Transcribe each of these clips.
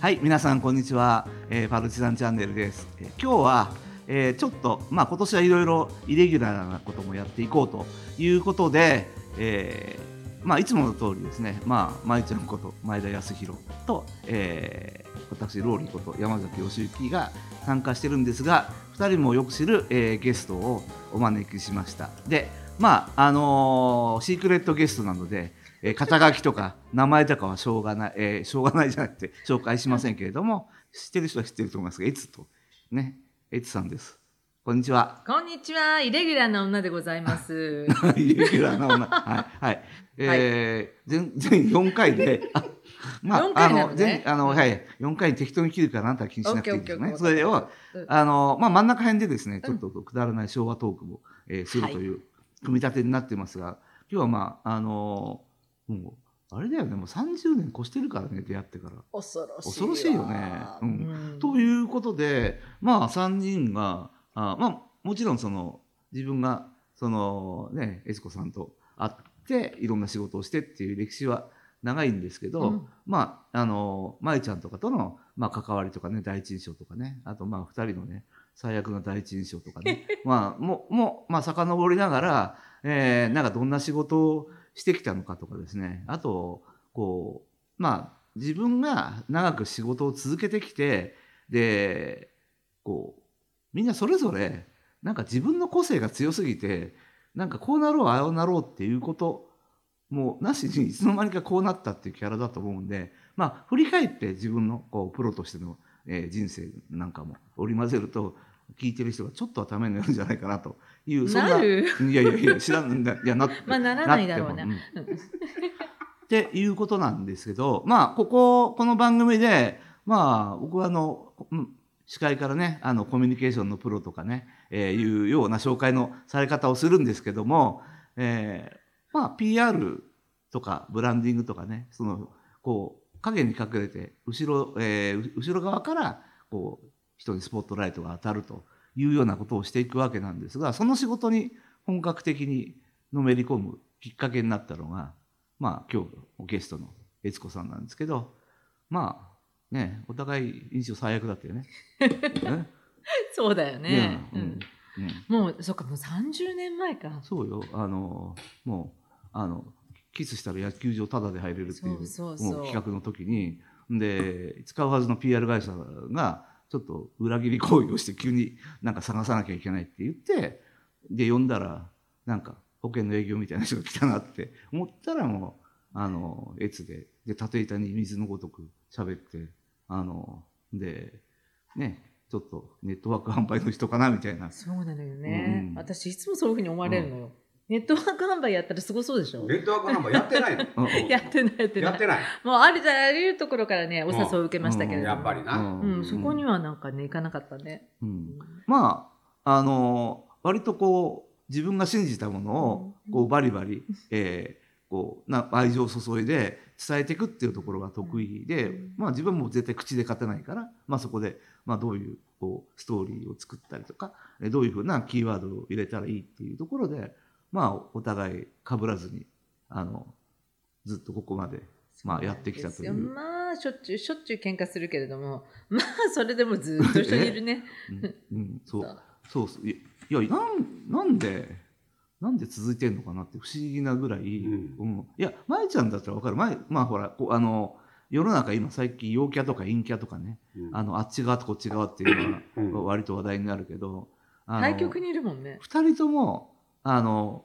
はい、皆さんこんにちは、えーパルチザンチャンネルです。えー今日は、えーちょっとまあ今年はいろいろイレギュラーなこともやっていこうということで、えーまあいつもの通りですね、まあ舞ちゃんこと前田康弘と、えー私ローリーこと山崎義行が参加してるんですが、2人もよく知る、えーゲストをお招きしました。で、まああのーシークレットゲストなので。えー肩書きとか名前とかはしょうがない、えーしょうがないじゃなくて紹介しませんけれども、知ってる人は知ってると思いますが、エツと、ね、エツさんです。こんにちは。こんにちは、イレギュラーな女でございます。イレギュラーな女。はい。はい。えー全全4回で、あまあ、あの、全、あの、はい、4回に適当に切るかなたは気にしなくていいですよね。それを、うんあの、まあ、真ん中辺でですね、ちょっとくだらない昭和トークも、えーするという組み立てになってますが、今日はまあ、あのもう、あれだよね、もう30年越してるからね、出会ってから。恐ろしいわ。恐ろしいよね。うん。うん。ということで、まあ、3人が、あまあ、もちろんその、自分が、その、ね、悦子さんと会って、いろんな仕事をしてっていう歴史は長いんですけど、うん。まあ、あの、舞ちゃんとかとの、まあ、関わりとかね、第一印象とかね、あと、まあ、二人のね、最悪な第一印象とかね、まあ、もう、もう、まあ、遡りながら、えー、なんかどんな仕事をしてきたのかとかですね、あと、こう、まあ、自分が長く仕事を続けてきて、で、こう、みんなそれぞれ、なんか自分の個性が強すぎて、なんかこうなろう、ああなろうっていうこともうなしにいつの間にかこうなったっていうキャラだと思うんで、まあ、振り返って自分のこうプロとしての、えー人生なんかも織り交ぜると、聞いてる人がちょっとはためになるんじゃないかなという、そんな、なる。いやいやいや、知らんいや、な まあならないだろうな。っても。うん。っていうことなんですけど、まあ、ここ、この番組で、まあ、僕はあの、うん司会からね、あの、コミュニケーションのプロとかね、えーいうような紹介のされ方をするんですけども、えーまあ、PR とかブランディングとかね、その、こう、影に隠れて、後ろ、えーう後ろ側から、こう、人にスポットライトが当たるというようなことをしていくわけなんですが、その仕事に本格的にのめり込むきっかけになったのが、まあ、今日のゲストの悦子さんなんですけど、まあ、ね、お互い印象最悪だったよね。ね。そうだよね。うん。うん。うんもう、そっか、もう30年前か。そうよ、あの、もう、あの、キスしたら野球場タダで入れるっていう企画の時に、で、使うはずの PR 会社が、ちょっと裏切り行為をして急になんか探さなきゃいけないって言って、で、呼んだら、なんか保険の営業みたいな人が来たなって思ったらもう、あの、エツで、で、縦板に水のごとく喋って、あの、で、ね、ちょっとネットワーク販売の人かなみたいな。そうなのよね。うん私、いつもそういうふうに思われるのよ。ネットワーク販売やったらすごそうでしょ？ネットワークナンバーやってないの？う んやってない、やってない。やってない。もうあるじゃあらゆるところからね、お誘いを受けましたけれども。やっぱりな、うん、そこにはなんかね、行かなかったね。うん。まああの割とこう自分が信じたものをうん。こうバリバリ、えーこうな愛情を注いで伝えていくっていうところが得意で、うん。まあ、自分も絶対口で勝てないから、まあ、そこで、まあ、どういうこうストーリーを作ったりとかえーどういうふうなキーワードを入れたらいいっていうところで、まあ、お互いかぶらずにあのずっとここまで、まあ、やってきたといそう。まあ、しょっちゅう、しょっちゅう喧嘩するけれども、まあ、それでもずっと一緒にいるね。うんうん、そう。そう。そういいやなんなんでなんで続いてんのかなって不思議なぐらい、ん。う。んいや舞ちゃんだったら分かる。前まあほらこうあの世の中今最近陽キャとか陰キャとかね、うん。あのあっち側とこっち側っていうのうん。が割と話題になるけど、対局にいるもんね。二人ともあの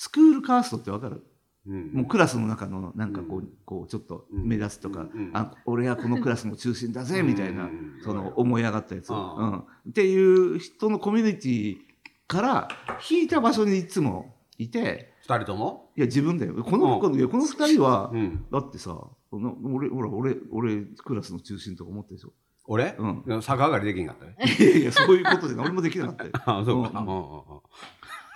スクールカーストって分かる？うん。もうクラスの中のなんかこう,、うん。こうちょっとうん。目立つとか、うんあ俺はこのクラスの中心だぜみたいな、うんその思い上がったやつ、あうん、っていう人のコミュニティから引いた場所にいつもいて二人とも、いや自分だよ。この,、この二人は、うん、だってさこの俺ほら俺俺クラスの中心とか思ってるでしょ。俺、うん。逆上がりできんかったね。いやいやそういうことで俺もできなかったよ。あそうか、うん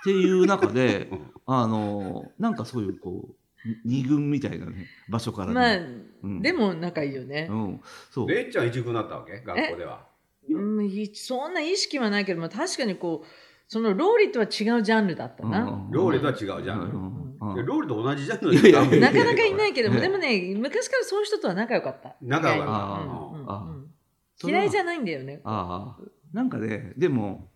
っていう中でうん。あのなんかそういうこうに二軍みたいなね場所からね、まあ、うん。でも仲いいよね。うん、そう。れいちゃん一軍だったわけ？学校では。うん、いそんな意識はないけども、確かにこう、そのローリーとは違うジャンルだったな。うん。ローリとは違うじゃん、うん。うん。でローリと同じジャンルいやいやいや。なかなかいないけども、ね。でもね、昔からそういう人とは仲良かった。仲良かった嫌いじゃないんだよね。ああ。なんかねでも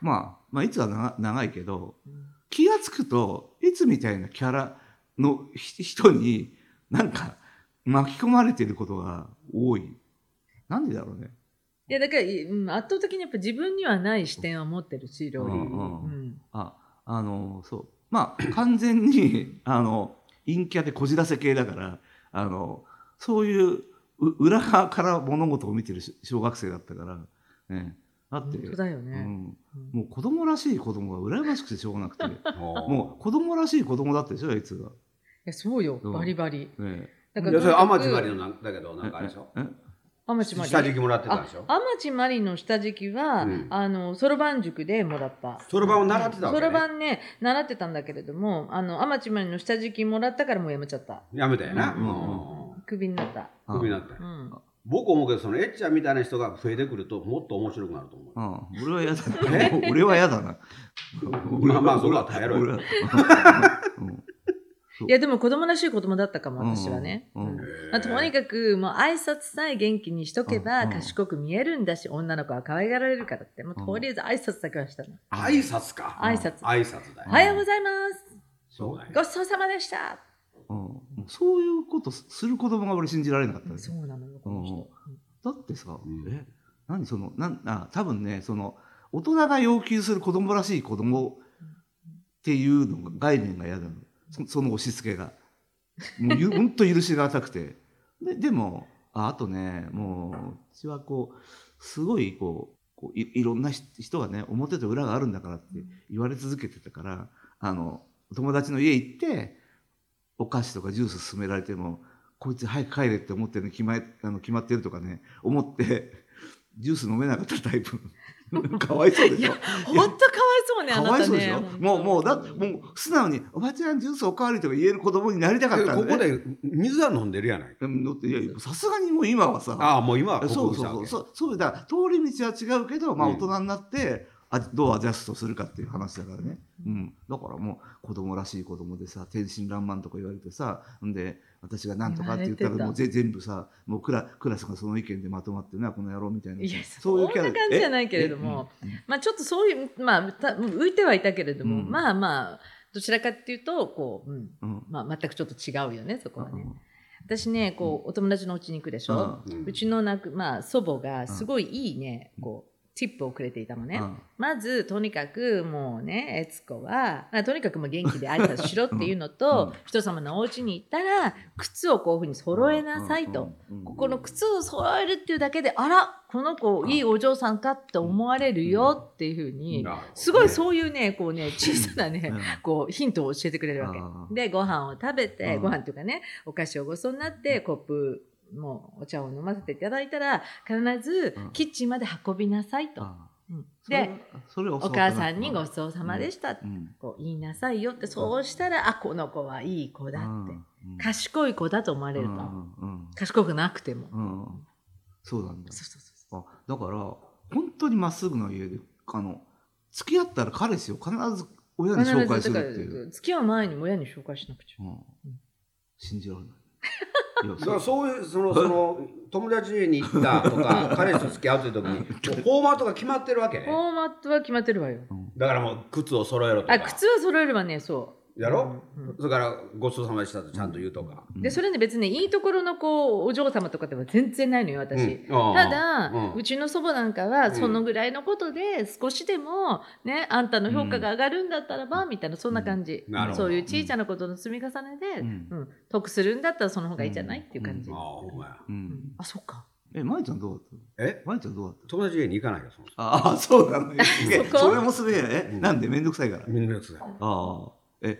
まあまあいつは長長いけどうん。気が付くといつみたいなキャラのひ人になんか巻き込まれていることが多い。なんでだろうね。いやだから、うん圧倒的にやっぱ自分にはない視点を持ってるし、ローリー。うん。うんうん。ああのそう。まあ完全にあの陰キャでこじらせ系だからあのそういうう裏側から物事を見てるし小学生だったから、ね、だって、本当だよね。うん、うん。もう子供らしい子供が羨ましくてしょうがなくてももう子供らしい子供だったでしょあいつが。いやそうよ、うん。バリバリ。ねだういやそれ天地とにかくまりのなんだけどなんかあれでしょ？ええ天地まり。下敷きもらってたあでしょ？天地まりの下敷きは、うん。あのそろばん塾でもらった。そろばんを習ってたわけね。そろばんね習ってたんだけれどもあの天地まりの下敷きもらったからもうやめちゃった。やめたよな、うんうんうん。クビになった、あクビになったよ。うん、僕思うけどそのエッチャーみたいな人が増えてくるともっと面白くなると思ううん、俺は嫌だな。俺は嫌だな。まあまあそこは耐えろよ。うん。いやでも子供らしい子供だったかも私はね、うん。まあ、とにかくもう挨拶さえ元気にしとけばうん。賢く見えるんだし女の子は可愛がられるからって。もううんとりあえず挨拶だけはしたの、挨拶か。挨拶。挨拶だよおはようございます。ごちそうさまでした、うんそういうことする子供が俺信じられなかったねそうなのよこの人、だってさ、うん。え？何そのなんあ多分ねその大人が要求する子供らしい子供っていうのが概念が嫌なの。そその押し付けが。もうゆ ほんと許しがたくて。ででもああとねもううちはこうすごいこうこういいろんなひ人がね表と裏があるんだからって言われ続けてたからあの友達の家行ってお菓子とかジュース勧められてもこいつ早く帰れって思ってるの決まえあの決まってるとかね思ってジュース飲めなかったタイプ。かわいそうでしょ？本当かわいそうねあかなたね。わいそうでしょ？もうもうだもう素直に「おばちゃんジュースおかわり」とか言える子供になりたかったんだね。ここで水は飲んでるやない。いやさすがにもう今はさ。ああもう今はそうそうそう。そうそうだから通り道は違うけど、まあ、うん。大人になって、あどうアジャストするかっていう話だからね、うん、だからもう子供らしい子供でさ天真爛漫とか言われてさんで私が何とかって言ったらもうぜ全部さもうクラクラスがその意見でまとまってるなこの野郎みたいな。いやそんな感じじゃないけれども、え？えまあちょっとそういうまあた浮いてはいたけれども、うん。まあまあどちらかっていうとこう、うん。うん。うんまあ、全くちょっと違うよねそこはね。うん私ねこうお友達のお家に行くでしょ、うん。うちのなく、まあ、祖母がすごいいいね、こうティップをくれていたのね、うん。まずとにかくもうね悦子はあとにかくもう元気で挨拶しろっていうのと、うん。人様のお家に行ったら靴をこういうふうに揃えなさいと、ここの靴を揃えるっていうだけであらこの子いいお嬢さんかって思われるよっていうふうに、すごいそういうねこうね小さなね、うん。こうヒントを教えてくれるわけ。でご飯を食べて、うん。ご飯っていうかねお菓子をごちそうになってコップもうお茶を飲ませていただいたら必ずうん。キッチンまで運びなさいと。あうん。でそれをお母さんにごちそうさまでしたってうん。こう言いなさいよって。そうしたらあこの子はいい子だって。うん。賢い子だと思われると。賢くなくても。そうなんだ。そうそうそうあだから本当にまっすぐな家であの付き合ったら彼氏を必ず親に紹介するっていう、付き合う前に親に紹介しなくちゃ。うん、信じられないそう。いうそのその 友達家に行ったとか 彼氏と付き合うという時にもうフォーマットが決まってるわけね。フォーマットは決まってるわよ。うんだからもう靴を揃えろとか。あ靴は揃えればねそやろ、うんうん。それからごちそうさまでしたとちゃんと言うとか、う。でそれね別にいいところのこうお嬢様とかでは全然ないのよ私。うん。ただ、うん。うちの祖母なんかはん。そのぐらいのことで少しでもねあんたの評価が上がるんだったらば、みたいなそんな感じ、なるほど。そういう小さなことの積み重ねで、ううん。ん得するんだったらその方がいいんじゃない、っていう感じ、ああほんまや。あそっか。え舞ちゃんどうだった？え？舞ちゃんどうだった？友達家に行かないよそああそうなのよ。すげえそれもすげえ。え、うん。なんで？面倒くさいから。みんなやつだああ。え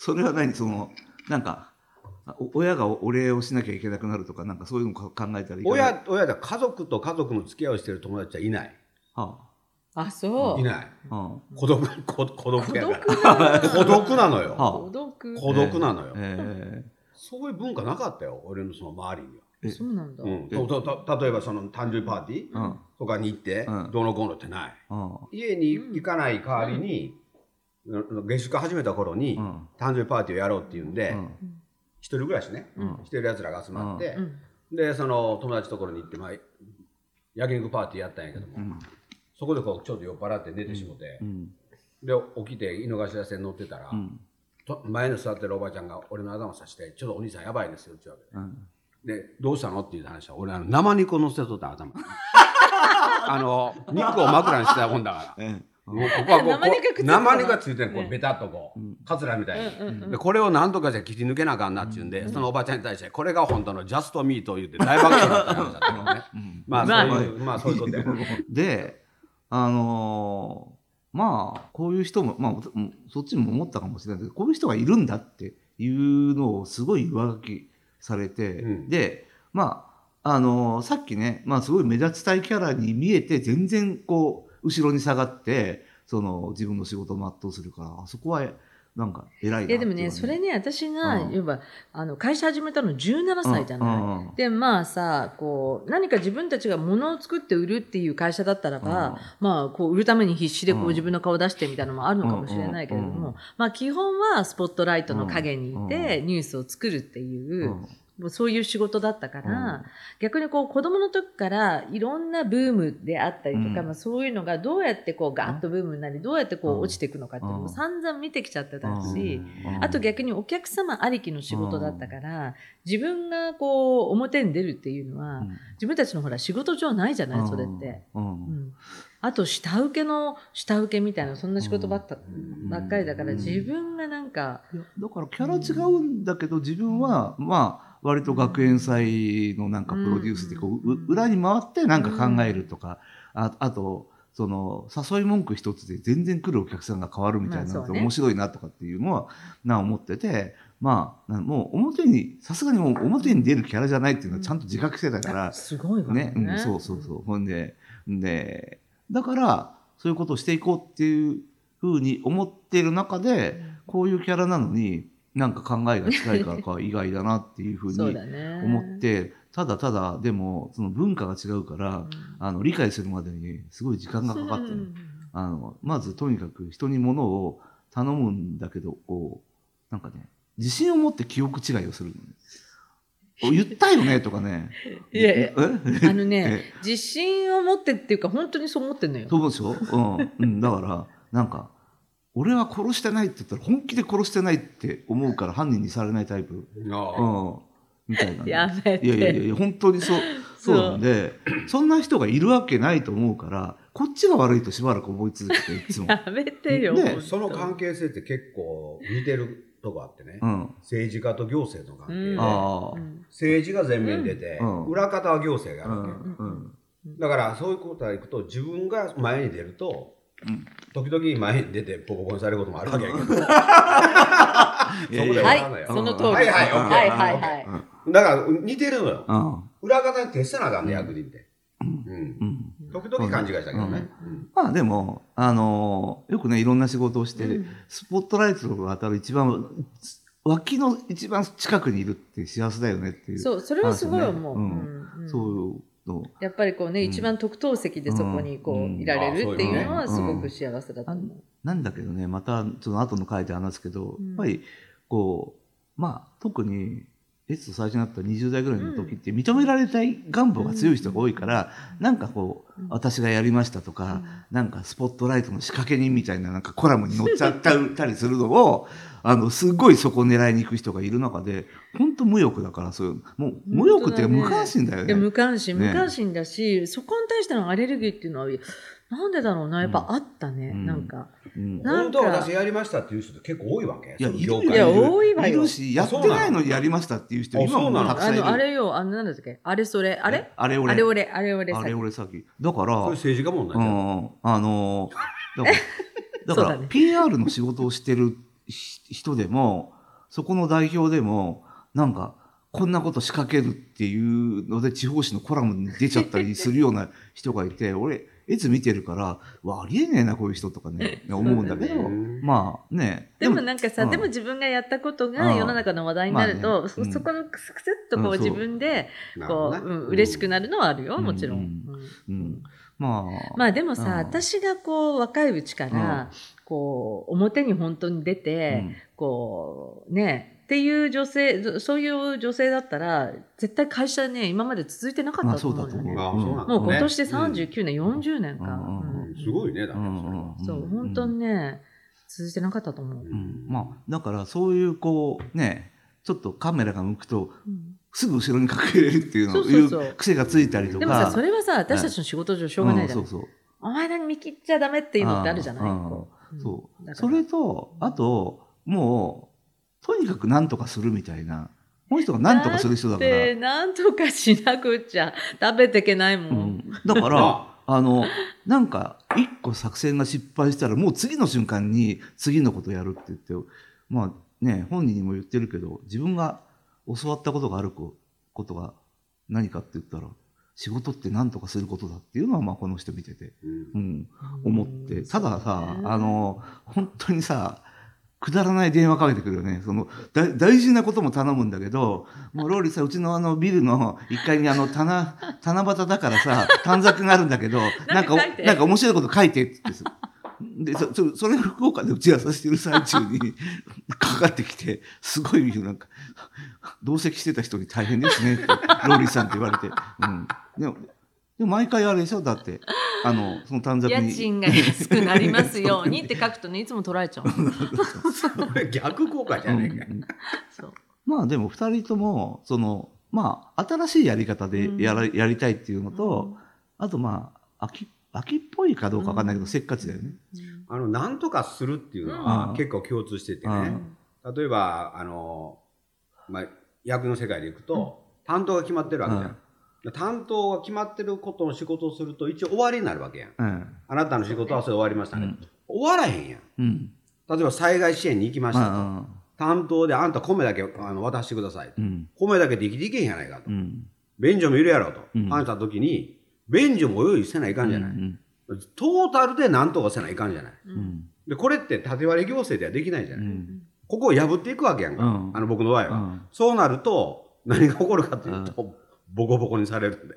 そそれは何？そのなんか親がお礼をしなきゃいけなくなるとかなんかそういうのか考えたらいいかな親親だ家族と家族の付き合いをしてる友達はいない。はあ。そう。いない。あは孤独孤孤独孤や独から。な孤独なのよ。は孤独。孤独なのよ、えそういう文化なかったよ俺のその周りには、えそうなんだ、うん、ととと例えばその誕生日パーティーー、うん。とかに行って、うん。どうのこうのってない。うん。家に行かない代わりに、下宿始めた頃に、うん。誕生日パーティーをやろうっていうんで、うん。一人暮らしね、うん。してるやつらが集まって、うん。でその友達のところに行って、まあ、焼肉パーティーやったんやけども、うん。そこでこうちょっと酔っ払って寝てしもてう、ん。で起きて井の頭線乗ってたら、前に座ってるおばあちゃんが俺の頭さして「ちょっとお兄さんやばいですよ」って言うわうん。けで「でどうしたの?」っていう話は俺あの生肉を乗せとった頭。あの肉を枕にしてたもんだから。えもうここはこう生肉がくっついてる生肉がついてるこうねベタっとこう、うん。カツラみたいに、でこれを何とかじゃ切り抜けなあかんなって言うんで、そのおばちゃんに対してこれが本当のジャストミートを言って大爆笑だった話だったのねうん まあまあそういうまあそういうことや。であのーまあこういう人も、まあ、もそっちも思ったかもしれないけどこういう人がいるんだっていうのをすごい上書きされて、うん。でまああのーさっきね、まあ、すごい目立ちたいキャラに見えて全然こう後ろに下がってその自分の仕事を全うするからあそこはなんか偉いなでもねそれね私が、うん。要はあの会社始めたの17歳じゃない、うんうん。でまあさこう何か自分たちが物を作って売るっていう会社だったらば、まあこう売るために必死でこう、うん。自分の顔を出してみたいなのもあるのかもしれないけれども、まあ基本はスポットライトの陰にいて、うニュースを作るっていう、うんもうそういう仕事だったから、うん。逆にこう子供の時からいろんなブームであったりとか、うん。まあ、そういうのがどうやってこうガーッとブームになりどうやってこううん。落ちていくのかっていうのも散々見てきちゃってたし、うん。あと逆にお客様ありきの仕事だったから、自分がこう表に出るっていうのは、うん。自分たちのほら仕事上ないじゃないそれって。うん。うんあと下請けの下請けみたいなそんな仕事ばっか,、ばっかりだからうん自分がなんか、いやだからキャラ違うんだけど自分はまあ割と学園祭のなんかプロデュースでこう裏に回ってなんか考えるとかああとその誘い文句一つで全然来るお客さんが変わるみたいなのまあそうねって面白いなとかっていうのはな思っててまあなもう表にさすがにもう表に出るキャラじゃないっていうのはちゃんと自覚してたから。すごいわねね、うん、そうそうそう。ほんで、で、だから、そういうことをしていこうっていうふうに思っている中で、こういうキャラなのに、なんか考えが近いからか意外だなっていうふうに思って、ただただ、でも、その文化が違うから、あの、理解するまでにすごい時間がかかってる。あの、まずとにかく人に物を頼むんだけど、こう、なんかね、自信を持って記憶違いをするのね。お言ったよね？とかね。いやいやえ？あのね自信を持ってっていうか本当にそう思ってんのよ。そうでしょ、うん。うん、だからなんか俺は殺してないって言ったら本気で殺してないって思うから犯人にされないタイプ、ああ。うん、みたいなね、やめて。いやいやいや本当にそうそう。なんでそんな人がいるわけないと思うからこっちが悪いとしばらく思い続けていつも、やめてよその関係性って結構似てるとこあってね、うん、政治家と行政の関係で、政治が前面に出て、うん。裏方は行政がうやるわけ、ん。うん。だからそういうことがいくと自分が前に出るとうん。時々前に出てボコボコにされることもあるわけやけど。そこではいわかんないよ。その通り。はいはいはいはいはい。だから似てるのよ。うん。裏方に徹さなあかんね、役人って、うん。うん。うん。時々勘違いしたけどね、うんまあでも、あのーよくねいろんな仕事をして、うん。スポットライトが当たる一番脇の一番近くにいるって幸せだよねっていうそうそれはすごい思う、うん。うんうん。そういうの。やっぱりこうね、うん。一番特等席でそこにこう、うん。いられるっていうのはすごく幸せだと思う。なんだけどねまたその後の回で話すけど、うん。やっぱりこうまあ特にエツと最初になった20代ぐらいの時って認められたい願望が強い人が多いから、なんかこう、うん。私がやりましたとか、なんかスポットライトの仕掛け人みたいななんかコラムに載っちゃったたりするのを あのすごいそこを狙いに行く人がいる中で本当無欲だからそういうもう無欲っていうか無関心だよいやね。無関心、ね。無関心だし、そこに対してのアレルギーっていうのは、なんでだろうな、やっぱあったね、うん。なんか。うん。なんか。本当は私やりましたっていう人って結構多いわけ。いやいるよいや多いわよ。いるしやってないのにやりましたっていう人あ今もそうなの？あの、あたくさんいる。れよ、あの、なんだっけ、あれそれ、あれ？あれ俺。あれ俺、あれ俺あれ先俺先だからそういう政治家問題うじゃんん、あのだから だからね。PR の仕事をしてるひ人でもそこの代表でもなんかこんなこと仕掛けるっていうので地方紙のコラムに出ちゃったりするような人がいて俺いつ見てるからわありえねえなこういう人とかね思うんだけどまあね。でもなんかさ、うん。でも自分がやったことがうん。世の中の話題になると、そまあね。うん。そこのクスクスっとこう自分でこう、うん、嬉しくなるのはあるよ、うん。もちろん。うん。うん。うん、まあまあでもさ、うん。私がこう若いうちから、こう表に本当に出て、こうねっていう女性そういう女性だったら絶対会社ね今まで続いてなかったと思うん。だよね。もう今年でね39年、40年か。うん。うん。うんすごいねだうからんうんうん。そう、本当にね、続いてなかったと思う。うん。まあだからそういうこうねちょっとカメラが向くとうん。すぐ後ろに隠れるっていうのそうそうそう。いう癖がついたりとか。でもさ、それはさ、私たちの仕事上しょうがないじゃん。うんそうそう。お前何見切っちゃダメっていうのってあるじゃない？うんこううん。そう。それとあともうとにかく何とかするみたいな。この人が何とかする人だから。で、なんとかしなくっちゃ食べていけないも。うん。ん、だから あ。あのなんか一個作戦が失敗したらもう次の瞬間に次のことやるって言ってまあね本人にも言ってるけど自分が教わったことがあるこことが何かって言ったら仕事って何とかすることだっていうのはまあこの人見てて、うん。うん、思って。たださあの本当にさくだらない電話かけてくるよね。そのだ大事なことも頼むんだけどもうローリーさうちのあのビルの1階にあの棚 七夕だからさ短冊があるんだけどなんかなんか面白いこと書いてって言ってさでそそそれ福岡で打ち合わせしてる最中に かかってきてすごいなんか同席してた人に大変ですねってローリーさんって言われて、うん、でもでも毎回あれでしょ？だってあのその短冊に。家賃が安くなりますようにって書くとね、いつも捉えちゃう。逆効果じゃねえか。まあでも2人ともそのまあ新しいやり方でやら、やりたいっていうのと、あとまあ秋秋っぽいかどうかわかんないけど、うん。せっかちだよね。あのなんとかするっていうのうはん。結構共通しててうねん。例えばあの、まあ、役の世界でいくと、担当が決まってるわけじゃん、担当が決まってることの仕事をすると一応終わりになるわけやん。うん。あなたの仕事はそれ終わりましたね、うん。終わらへんやん。うん。例えば災害支援に行きましたと、ま担当であんた米だけあの渡してください、うん。米だけで生きていけへんやないかと、うん。便所もいるやろと、うん。話した時に便所も用意せないかんじゃない、うんトータルで何とかせないかんじゃない。うん。でこれって縦割り行政ではできないじゃない、うん。ここを破っていくわけやんか、うん。あの僕の場合は、うん。そうなると何が起こるかというと、ボコボコにされるんで。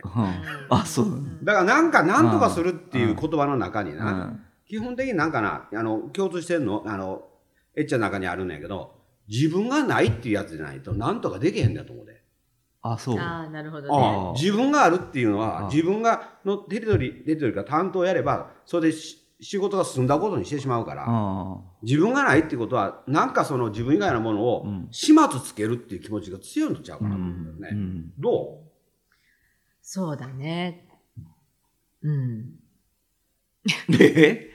あそうだ。からなんか何とかするっていう言葉の中にな、うん。基本的になんかなあの共通してんのあのエッチャの中にあるんやけど自分がないっていうやつじゃないと何とかできへんだと思うで。あそう。ああ、なるほどあね。あ自分があるっていうのは自分がのテリトリーテリトリーか担当をやればそれでし仕事が済んだことにしてしまうからあ自分がないってことはなんかその自分以外のものをうん。始末つけるっていう気持ちが強いのちゃうかなと思うんだよね。ん。うん。どそうだね。うん。で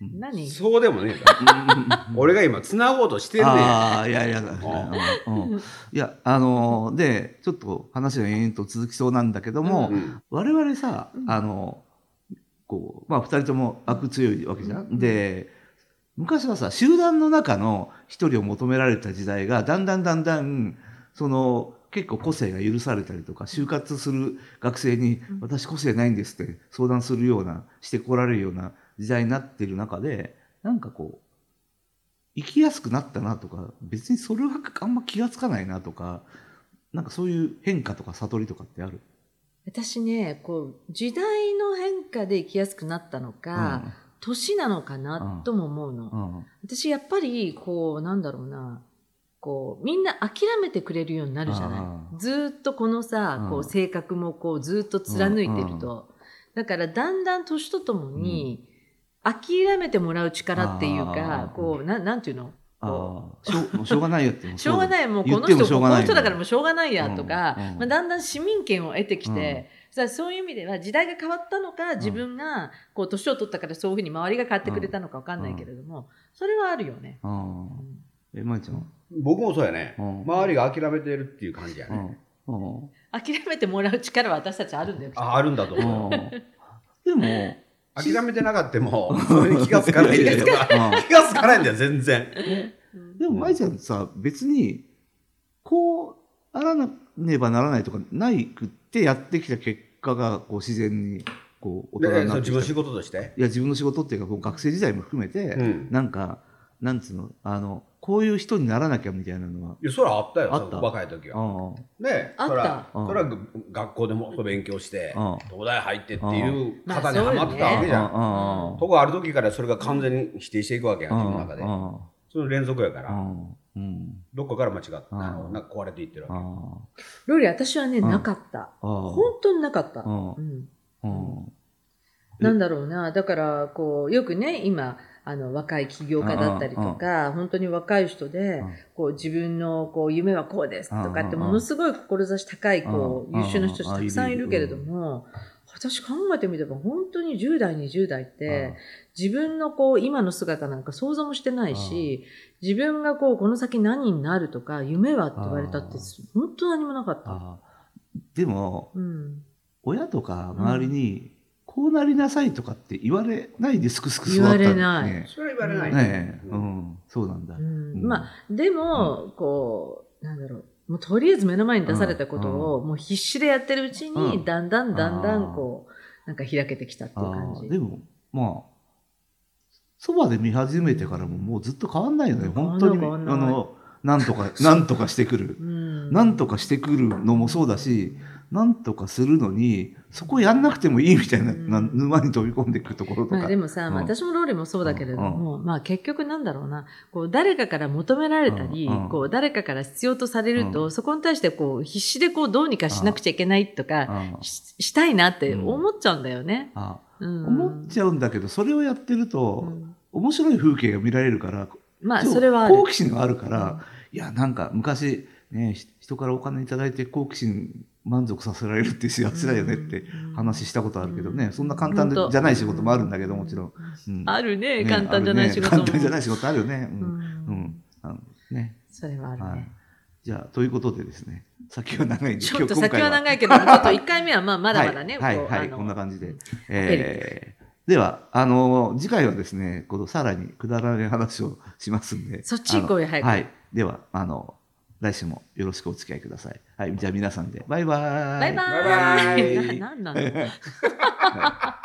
何？うそうでもねえか 俺が今つなごうとしてるねああいやいやあうん。うん。いやあのーでちょっと話が延々と続きそうなんだけども、うん。我々さ、うん。あのこうまあ2人とも悪強いわけじゃん。うん。で昔はさ集団の中の一人を求められた時代がだんだんだんだんその結構個性が許されたりとか就活する学生にうん「私個性ないんです」って相談するようなしてこられるような時代になってる中でなんかこう生きやすくなったなとか別にそれはあんま気がつかないなとかなんかそういう変化とか悟りとかってある？私ね、こう、時代の変化で生きやすくなったのか、年なのかなとも思うの。うん。うん。私やっぱりこうなんだろうなこうみんな諦めてくれるようになるじゃない？あずーっとこのさ、うん。こう性格もこうずーっと貫いてると、だからだんだん年とともに、諦めてもらう力っていうあかー。こうななんていうの？しょうしょうがないよって しょうがない。もうこの人この人だからもうしょうがないやとか、うんうん。まあ、だんだん市民権を得てきて、さあそういう意味では時代が変わったのか自分がこう年を取ったからそういうふうに周りが変わってくれたのかわかんないけれども、それはあるよね。ああえまいちゃん僕もそうやね、うん。周りが諦めてるっていう感じやね、うん。うん。諦めてもらう力は私たちあるんだよ。ああるんだとう思う、ん。でも 諦めてなかったもそれに気がつかないんだよ 気がつかないんだよ全然。うん。でもまいちゃんさ別にこうあらなねばならないとかないくってやってきた結果がこう自然にこう大人でになって自分の仕事として。いや自分の仕事っていうかこう学生時代も含めて、うん。なんかなんつうのあのこういう人にならなきゃみたいなのは。いやそれはあったよあった。若い時は。あねあった。それは学校でもっと勉強してうん。東大入ってっていうまあ方にはまってたわけじゃん、あとこある時からそれが完全に否定していくわけやん自分の中で。あその連続やから。あうん。どっかから間違って、あーあのなんか壊れていってるあわあ。ローリー、私はね、うん。なかった。本当になかった。うん。なんだろうな。だから、こう、よくね、今、あの、若い起業家だったりとか、本当に若い人でうん、こう、自分の、こう、夢はこうですとかって、うんものすごい志高い、こう、うん優秀な人たちたくさんいるけれども、私考えてみれば、本当に10代、20代って、自分のこう、今の姿なんか想像もしてないし、自分がこう、この先何になるとか、夢はって言われたってあ、本当何もなかった。でも、うん。親とか周りに、こうなりなさいとかって言われないですくすく育った言われない。ね。それは言われない。ね。え、ううん。ん、そうなんだ。うん。うん。まあでも、こうなんだろう。もうとりあえず目の前に出されたことを、もう必死でやってるうちに、うん。だんだんだんだんこうなんか開けてきたっていうあ感じ。あでも、まあ、そばで見始めてからももうずっと変わんないよ。ね。本当に、あの、なんとか、なんとかしてくる。うん。なんとかしてくるのもそうだし、なんとかするのに、そこやんなくてもいいみたいな、うん。な沼に飛び込んでいくところとか。まあ、でもさ、まあ、うん。私もローリーもそうだけれども、まあ結局なんだろうな、こう誰かから求められたり、うん。うん。こう誰かから必要とされると、うん。そこに対してこう必死でこうどうにかしなくちゃいけないとか、あししたいなって思っちゃうんだよね。思っちゃうんだけど、それをやってると、うん。面白い風景が見られるから、まあそれは。好奇心があるから、いや、なんか昔、ね、ひ人からお金いただいて好奇心満足させられるって幸せだよねって話したことあるけどね、うんそんな簡単じゃない仕事もあるんだけど、もちろん。うんあるね、ね簡単じゃない仕事簡単じゃない仕事あるよね。うん。うんうん。あのね。それはあるね。はい。じゃあ、ということでですね、先は長いんで、ちょっと先は長いけど、ちょっと1回目はまあまだまだね、はい、はい、はいこんな感じで。えーでは、あの次回はですね、このさらにくだらない話をしますんで。そっち行こうよ早くはい。では、あの、来週もよろしくお付き合いください。はい。じゃあ皆さんで、バイバーイ。バイババイバーイ。イ なのはい